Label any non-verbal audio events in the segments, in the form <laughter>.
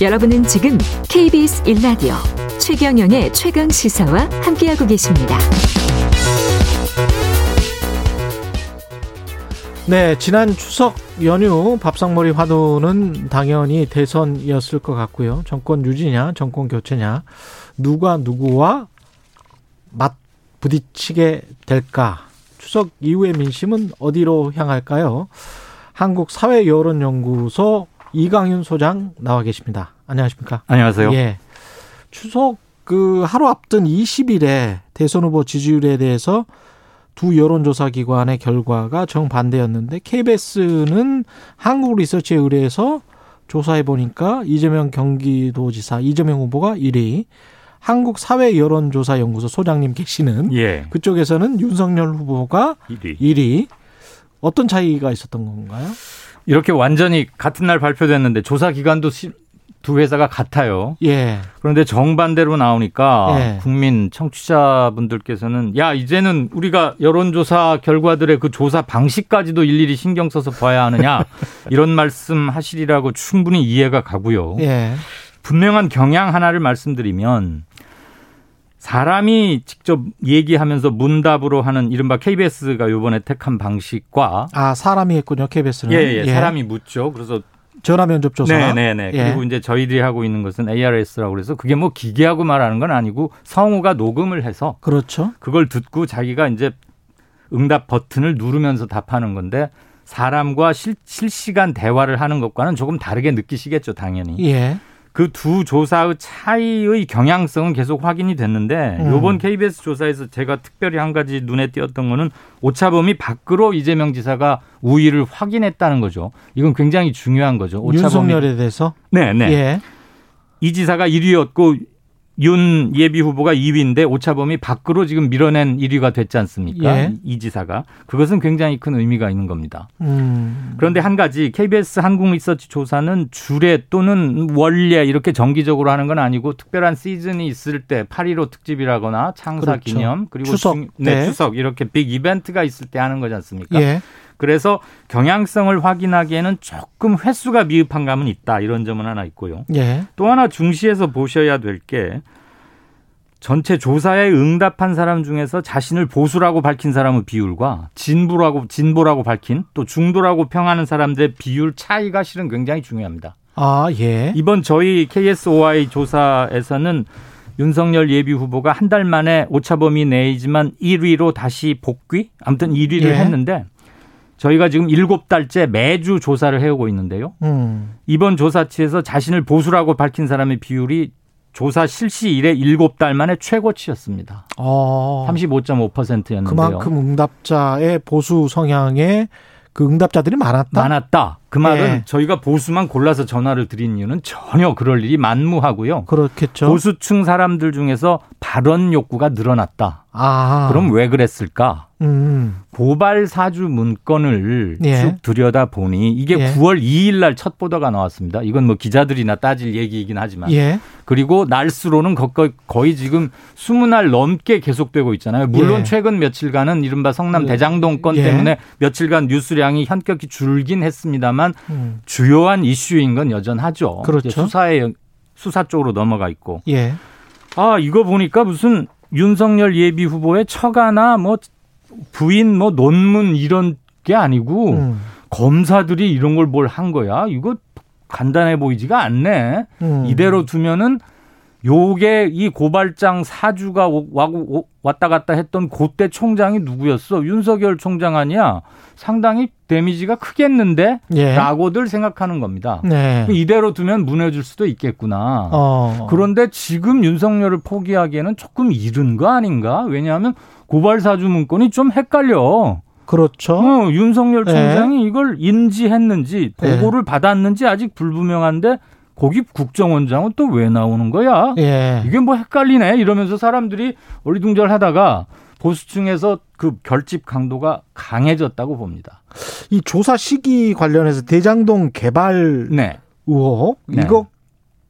여러분은 지금 KBS 1라디오 최경영의 최강 시사와 함께하고 계십니다. 네, 지난 추석 연휴 밥상머리 화두는 당연히 대선이었을 것 같고요. 정권 유지냐, 정권 교체냐, 누가 누구와 맞 부딪히게 될까? 추석 이후의 민심은 어디로 향할까요? 한국 사회 여론 연구소 이강윤 소장 나와 계십니다. 안녕하십니까? 안녕하세요. 예. 추석 그 하루 앞둔 20일에 대선 후보 지지율에 대해서 두 여론조사 기관의 결과가 정반대였는데 KBS는 한국 리서치에 의뢰해서 조사해 보니까 이재명 경기도지사 이재명 후보가 1위, 한국 사회 여론조사 연구소 소장님 계시는 예. 그쪽에서는 윤석열 후보가 1위. 1위. 어떤 차이가 있었던 건가요? 이렇게 완전히 같은 날 발표됐는데 조사 기관도 두 회사가 같아요. 예. 그런데 정반대로 나오니까 예. 국민 청취자분들께서는 야 이제는 우리가 여론조사 결과들의 그 조사 방식까지도 일일이 신경 써서 봐야 하느냐 <laughs> 이런 말씀하시리라고 충분히 이해가 가고요. 예. 분명한 경향 하나를 말씀드리면 사람이 직접 얘기하면서 문답으로 하는 이른바 KBS가 요번에 택한 방식과 아, 사람이 했군요, KBS는. 예, 예, 사람이 묻죠. 그래서 전화 면접 조사. 네, 네, 네. 예. 그리고 이제 저희들이 하고 있는 것은 ARS라고 그래서 그게 뭐 기계하고 말하는 건 아니고 성우가 녹음을 해서 그렇죠. 그걸 듣고 자기가 이제 응답 버튼을 누르면서 답하는 건데 사람과 실, 실시간 대화를 하는 것과는 조금 다르게 느끼시겠죠, 당연히. 예. 그 두 조사의 차이의 경향성은 계속 확인이 됐는데 음. 요번 KBS 조사에서 제가 특별히 한 가지 눈에 띄었던 거는 오차범위 밖으로 이재명 지사가 우위를 확인했다는 거죠. 이건 굉장히 중요한 거죠. 오차범위. 윤석열에 대해서. 네, 네. 예. 이 지사가 1위였고 윤 예비 후보가 2위인데 오차범위 밖으로 지금 밀어낸 1위가 됐지 않습니까? 예. 이 지사가 그것은 굉장히 큰 의미가 있는 겁니다. 음. 그런데 한 가지 KBS 한국 리서치 조사는 주례 또는 원례 이렇게 정기적으로 하는 건 아니고 특별한 시즌이 있을 때 8.15 특집이라거나 창사 그렇죠. 기념 그리고 추석 중- 네, 때. 추석 이렇게 빅 이벤트가 있을 때 하는 거지 않습니까? 예. 그래서 경향성을 확인하기에는 조금 횟수가 미흡한 감은 있다 이런 점은 하나 있고요. 예. 또 하나 중시해서 보셔야 될 게 전체 조사에 응답한 사람 중에서 자신을 보수라고 밝힌 사람의 비율과 진보라고 진보라고 밝힌 또 중도라고 평하는 사람들의 비율 차이가 실은 굉장히 중요합니다. 아, 예. 이번 저희 KSOI 조사에서는 윤석열 예비 후보가 한 달 만에 오차범위 내이지만 1위로 다시 복귀? 아무튼 1위를 예. 했는데 저희가 지금 7달째 매주 조사를 해오고 있는데요. 음. 이번 조사치에서 자신을 보수라고 밝힌 사람의 비율이 조사 실시 이래 7달 만에 최고치였습니다. 어. 35.5%였는데요. 그만큼 응답자의 보수 성향의 그 응답자들이 많았다. 많았다. 그 말은 예. 저희가 보수만 골라서 전화를 드린 이유는 전혀 그럴 일이 만무하고요. 그렇겠죠. 보수층 사람들 중에서 발언 욕구가 늘어났다. 아. 그럼 왜 그랬을까? 음. 고발 사주 문건을 예. 쭉 들여다 보니 이게 예. 9월 2일 날 첫 보도가 나왔습니다. 이건 뭐 기자들이나 따질 얘기이긴 하지만 예. 그리고 날수로는 거의, 거의 지금 20날 넘게 계속되고 있잖아요. 물론 예. 최근 며칠간은 이른바 성남 예. 대장동 건 예. 때문에 며칠간 뉴스량이 현격히 줄긴 했습니다만 음. 주요한 이슈인 건 여전하죠. 그렇죠. 수사에 수사 쪽으로 넘어가 있고. 예. 아, 이거 보니까 무슨 윤석열 예비 후보의 처가나 뭐 부인 뭐 논문 이런 게 아니고 음. 검사들이 이런 걸 뭘 한 거야. 이거 간단해 보이지가 않네. 음. 이대로 두면은 요게 이 고발장 사주가 오- 와고 오- 왔다 갔다 했던 그때 총장이 누구였어? 윤석열 총장 아니야? 상당히 데미지가 크겠는데? 예. 라고들 생각하는 겁니다. 네. 이대로 두면 무너질 수도 있겠구나. 어. 그런데 지금 윤석열을 포기하기에는 조금 이른 거 아닌가? 왜냐하면 고발 사주 문건이 좀 헷갈려. 그렇죠. 어, 윤석열 네. 총장이 이걸 인지했는지 보고를 받았는지 아직 불분명한데 거기 국정원장은 또 왜 나오는 거야? 예. 이게 뭐 헷갈리네 이러면서 사람들이 어리둥절하다가 보수층에서 그 결집 강도가 강해졌다고 봅니다. 이 조사 시기 관련해서 대장동 개발 네. 의혹 네. 이거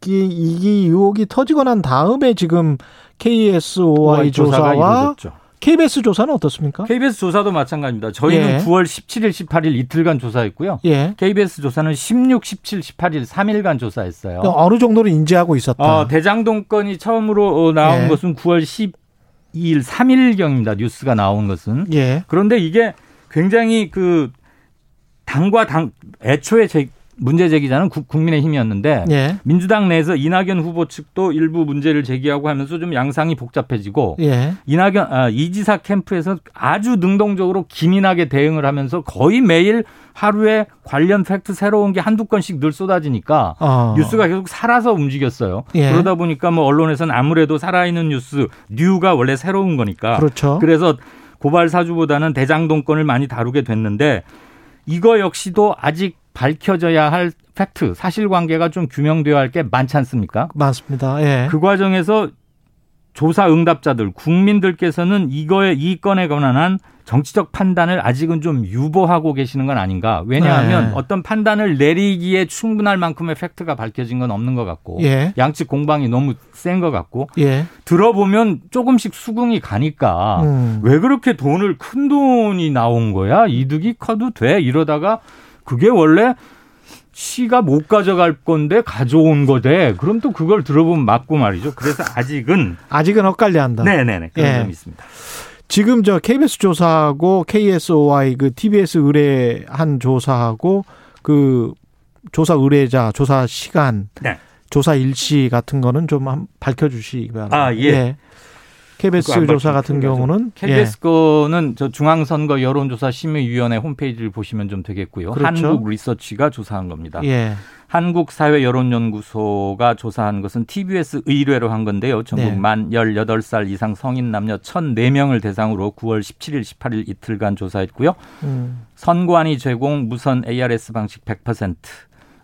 이, 이 의혹이 터지고 난 다음에 지금 KSOI 조사와 이루어졌죠. KBS 조사는 어떻습니까? KBS 조사도 마찬가지입니다. 저희는 예. 9월 17일, 18일 이틀간 조사했고요. 예. KBS 조사는 16, 17, 18일 3일간 조사했어요. 어느 정도로 인지하고 있었다. 어, 대장동 건이 처음으로 어, 나온 예. 것은 9월 12일 3일경입니다. 뉴스가 나온 것은. 예. 그런데 이게 굉장히 그 당과 당 애초에 제, 문제 제기자는 국- 국민의힘이었는데 예. 민주당 내에서 이낙연 후보 측도 일부 문제를 제기하고 하면서 좀 양상이 복잡해지고 예. 이낙연 아, 이지사 캠프에서 아주 능동적으로 기민하게 대응을 하면서 거의 매일 하루에 관련 팩트 새로운 게 한두 건씩 늘 쏟아지니까 어. 뉴스가 계속 살아서 움직였어요. 예. 그러다 보니까 뭐 언론에서는 아무래도 살아있는 뉴스 new가 원래 새로운 거니까 그렇죠. 그래서 고발 사주보다는 대장동 건을 많이 다루게 됐는데 이거 역시도 아직 밝혀져야 할 팩트, 사실관계가 좀 규명되어야 할 게 많지 않습니까? 맞습니다. 예. 그 과정에서 조사 응답자들, 국민들께서는 이거에 이 건에 관한 정치적 판단을 아직은 좀 유보하고 계시는 건 아닌가. 왜냐하면 네. 어떤 판단을 내리기에 충분할 만큼의 팩트가 밝혀진 건 없는 것 같고 예. 양측 공방이 너무 센 것 같고 예. 들어보면 조금씩 수긍이 가니까 음. 왜 그렇게 돈을 큰 돈이 나온 거야? 이득이 커도 돼? 이러다가 그게 원래 시가 못 가져갈 건데 가져온 거대. 그럼 또 그걸 들어보면 맞고 말이죠. 그래서 아직은 아직은 엇갈려 한다. 네 네 네 그런 예. 점이 있습니다. 지금 저 KBS 조사하고 KSOI 그 TBS 의뢰한 조사하고 그 조사 의뢰자 조사 시간 네. 조사 일시 같은 거는 좀 한- 밝혀 주시기 바랍니다. 아, 예. KBS 조사 같은. 경우는 KBS 거는 저 중앙선거 여론조사 심의위원회 홈페이지를 보시면 좀 되겠고요. 그렇죠. 한국 리서치가 조사한 겁니다. 예, 예. 한국사회여론연구소가 조사한 것은 TBS 의뢰로 한 건데요. 전국 네. 만 18살 이상 성인 남녀 1,004명을 대상으로 9월 17일, 18일 이틀간 조사했고요. 음, 선관위 제공 무선 ARS 방식 100%,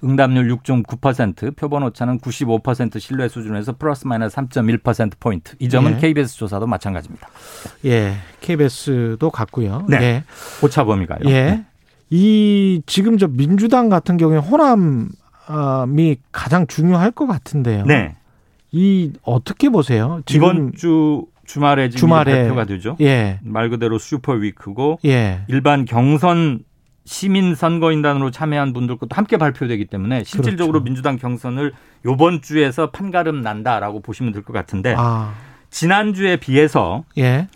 응답률 6.9%, 표본 오차는 95% 신뢰 수준에서 플러스 마이너스 3.1%포인트. 이 점은 예. KBS 조사도 마찬가지입니다. 예. KBS도 같고요. 네. 예. 오차 범위가요. 예. 네. 이 지금 저 민주당 같은 경우에 호남이 가장 중요할 것 같은데요. 네. 이 어떻게 보세요? 이번 주 주말에 지금 주말에. 발표가 되죠. 예. 말 그대로 슈퍼 위크고 예. 일반 경선 시민 선거인단으로 참여한 분들 것도 함께 발표되기 때문에 실질적으로 그렇죠. 민주당 경선을 요번 주에서 판가름 난다라고 보시면 될 것 같은데 아. 지난주에 비해서 예.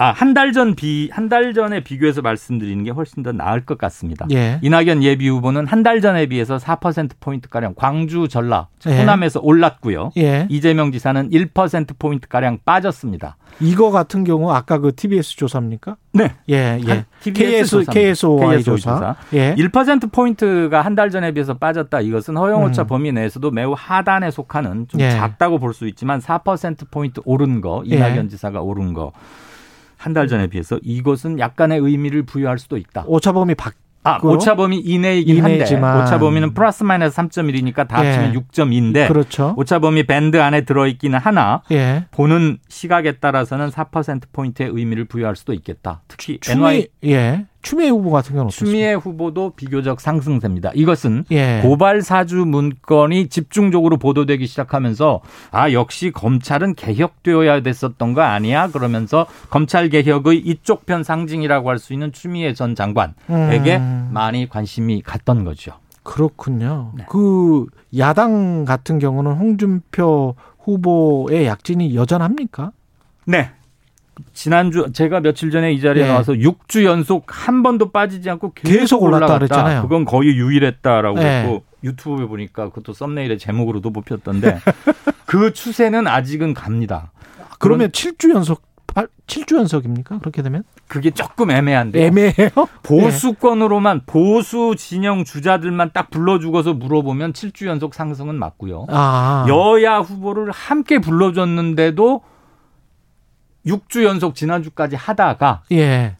아, 한 달 전 비, 한 달 전에 비교해서 말씀드리는 게 훨씬 더 나을 것 같습니다. 예. 이낙연 예비 후보는 한 달 전에 비해서 4%포인트가량 광주, 전라, 예. 호남에서 올랐고요. 예. 이재명 지사는 1%포인트가량 빠졌습니다. 이거 같은 경우 아까 그 TBS 조사입니까? 네. 예, 예. 한- TBS KS. KSOI KSOI 조사. 조사. 예. 1%포인트가 한 달 전에 비해서 빠졌다. 이것은 허용 오차 음. 범위 내에서도 매우 하단에 속하는 좀 예. 작다고 볼 수 있지만 4%포인트 오른 거, 예. 이낙연 지사가 오른 거. 한 달 전에 비해서 이것은 약간의 의미를 부여할 수도 있다. 오차범위 밖 아, 밖으로? 오차 범위 이내이긴 한데 이내지만. 오차 범위는 플러스 마이너스 3.1이니까 다 예. 합치면 6.2인데 그렇죠. 오차 범위 밴드 안에 들어 있기는 하나 예. 보는 시각에 따라서는 4% 포인트의 의미를 부여할 수도 있겠다. 특히 추미 NY 예. 추미애 후보 같은 경우는 어떻습니까? 추미애 후보도 비교적 상승세입니다. 이것은 예. 고발 사주 문건이 집중적으로 보도되기 시작하면서 아 역시 검찰은 개혁되어야 됐었던 거 아니야? 그러면서 검찰 개혁의 이쪽 편 상징이라고 할 수 있는 추미애 전 장관에게 음. 많이 관심이 갔던 거죠. 그렇군요. 네. 그 야당 같은 경우는 홍준표 후보의 약진이 여전합니까? 네. 지난주 제가 며칠 전에 이 자리에 네. 나와서 6주 연속 한 번도 빠지지 않고 계속, 계속 올랐다. 그랬잖아요. 그건 거의 유일했다라고 네. 했고 유튜브에 보니까 그것도 썸네일의 제목으로도 뽑혔던데 <laughs> 그 추세는 아직은 갑니다. 그러면 7주 연속 8, 7주 연속입니까? 그렇게 되면 그게 조금 애매한데 애매해요. 보수권으로만 보수 진영 주자들만 딱 불러 죽어서 물어보면 7주 연속 상승은 맞고요. 아. 여야 후보를 함께 불러줬는데도 6주 연속 지난주까지 하다가 예.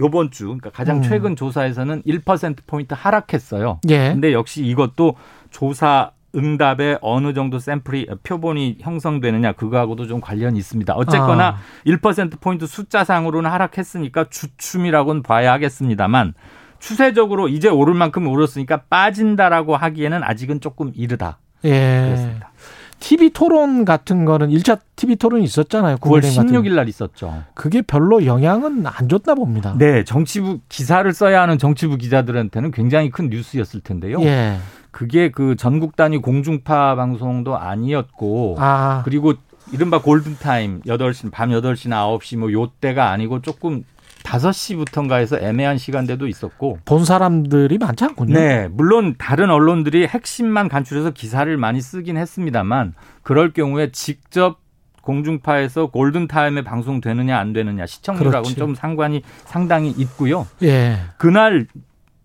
요번 주 그러니까 가장 음. 최근 조사에서는 1% 포인트 하락했어요. 예. 근데 역시 이것도 조사 응답에 어느 정도 샘플이 표본이 형성되느냐 그거하고도 좀 관련이 있습니다. 어쨌거나 아. 1% 포인트 숫자상으로는 하락했으니까 주춤이라고는 봐야 하겠습니다만 추세적으로 이제 오를 만큼 오랐으니까 빠진다라고 하기에는 아직은 조금 이르다. 예. 그렇습니다. TV 토론 같은 거는 1차 TV 토론이 있었잖아요. 9월 국민의힘 같은 16일 날 있었죠. 그게 별로 영향은 안 줬나 봅니다. 네, 정치부 기사를 써야 하는 정치부 기자들한테는 굉장히 큰 뉴스였을 텐데요. 예. 그게 그 전국 단위 공중파 방송도 아니었고 아, 그리고 이른바 골든타임 8시, 밤 8시나 9시 뭐 요때가 아니고 조금 5시부터인가 해서 애매한 시간대도 있었고. 본 사람들이 많지 않군요. 네, 물론 다른 언론들이 핵심만 간추려서 기사를 많이 쓰긴 했습니다만 그럴 경우에 직접 공중파에서 골든 타임에 방송되느냐 안 되느냐 시청률하고는 그렇지. 좀 상관이 상당히 있고요. 예. 그날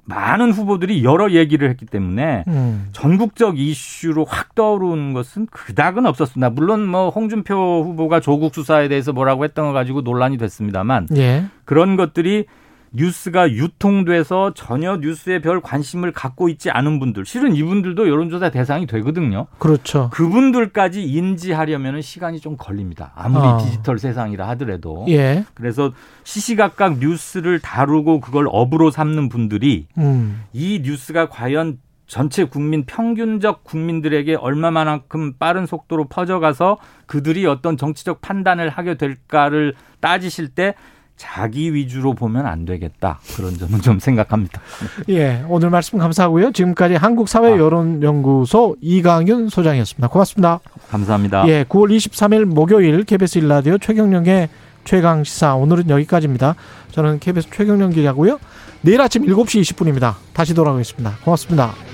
많은 후보들이 여러 얘기를 했기 때문에 음. 전국적 이슈로 확 떠오르는 것은 그닥은 없었습니다. 물론 뭐 홍준표 후보가 조국 수사에 대해서 뭐라고 했던 거 가지고 논란이 됐습니다만 예. 그런 것들이 뉴스가 유통돼서 전혀 뉴스에 별 관심을 갖고 있지 않은 분들, 실은 이분들도 여론조사 대상이 되거든요. 그렇죠. 그분들까지 인지하려면 시간이 좀 걸립니다. 아무리 아. 디지털 세상이라 하더라도. 예. 그래서 시시각각 뉴스를 다루고 그걸 업으로 삼는 분들이 음. 이 뉴스가 과연 전체 국민 평균적 국민들에게 얼마만큼 빠른 속도로 퍼져가서 그들이 어떤 정치적 판단을 하게 될까를 따지실 때 자기 위주로 보면 안 되겠다 그런 점은 좀 생각합니다. 예. 오늘 말씀 감사하고요. 지금까지 한국사회 여론연구소 이강윤 소장이었습니다. 고맙습니다. 감사합니다. 예. 9월 23일 목요일 KBS 일라디오 최경령의 최강 시사 오늘은 여기까지입니다. 저는 KBS 최경령 기자고요. 내일 아침 7시 20분입니다. 다시 돌아오겠습니다. 고맙습니다.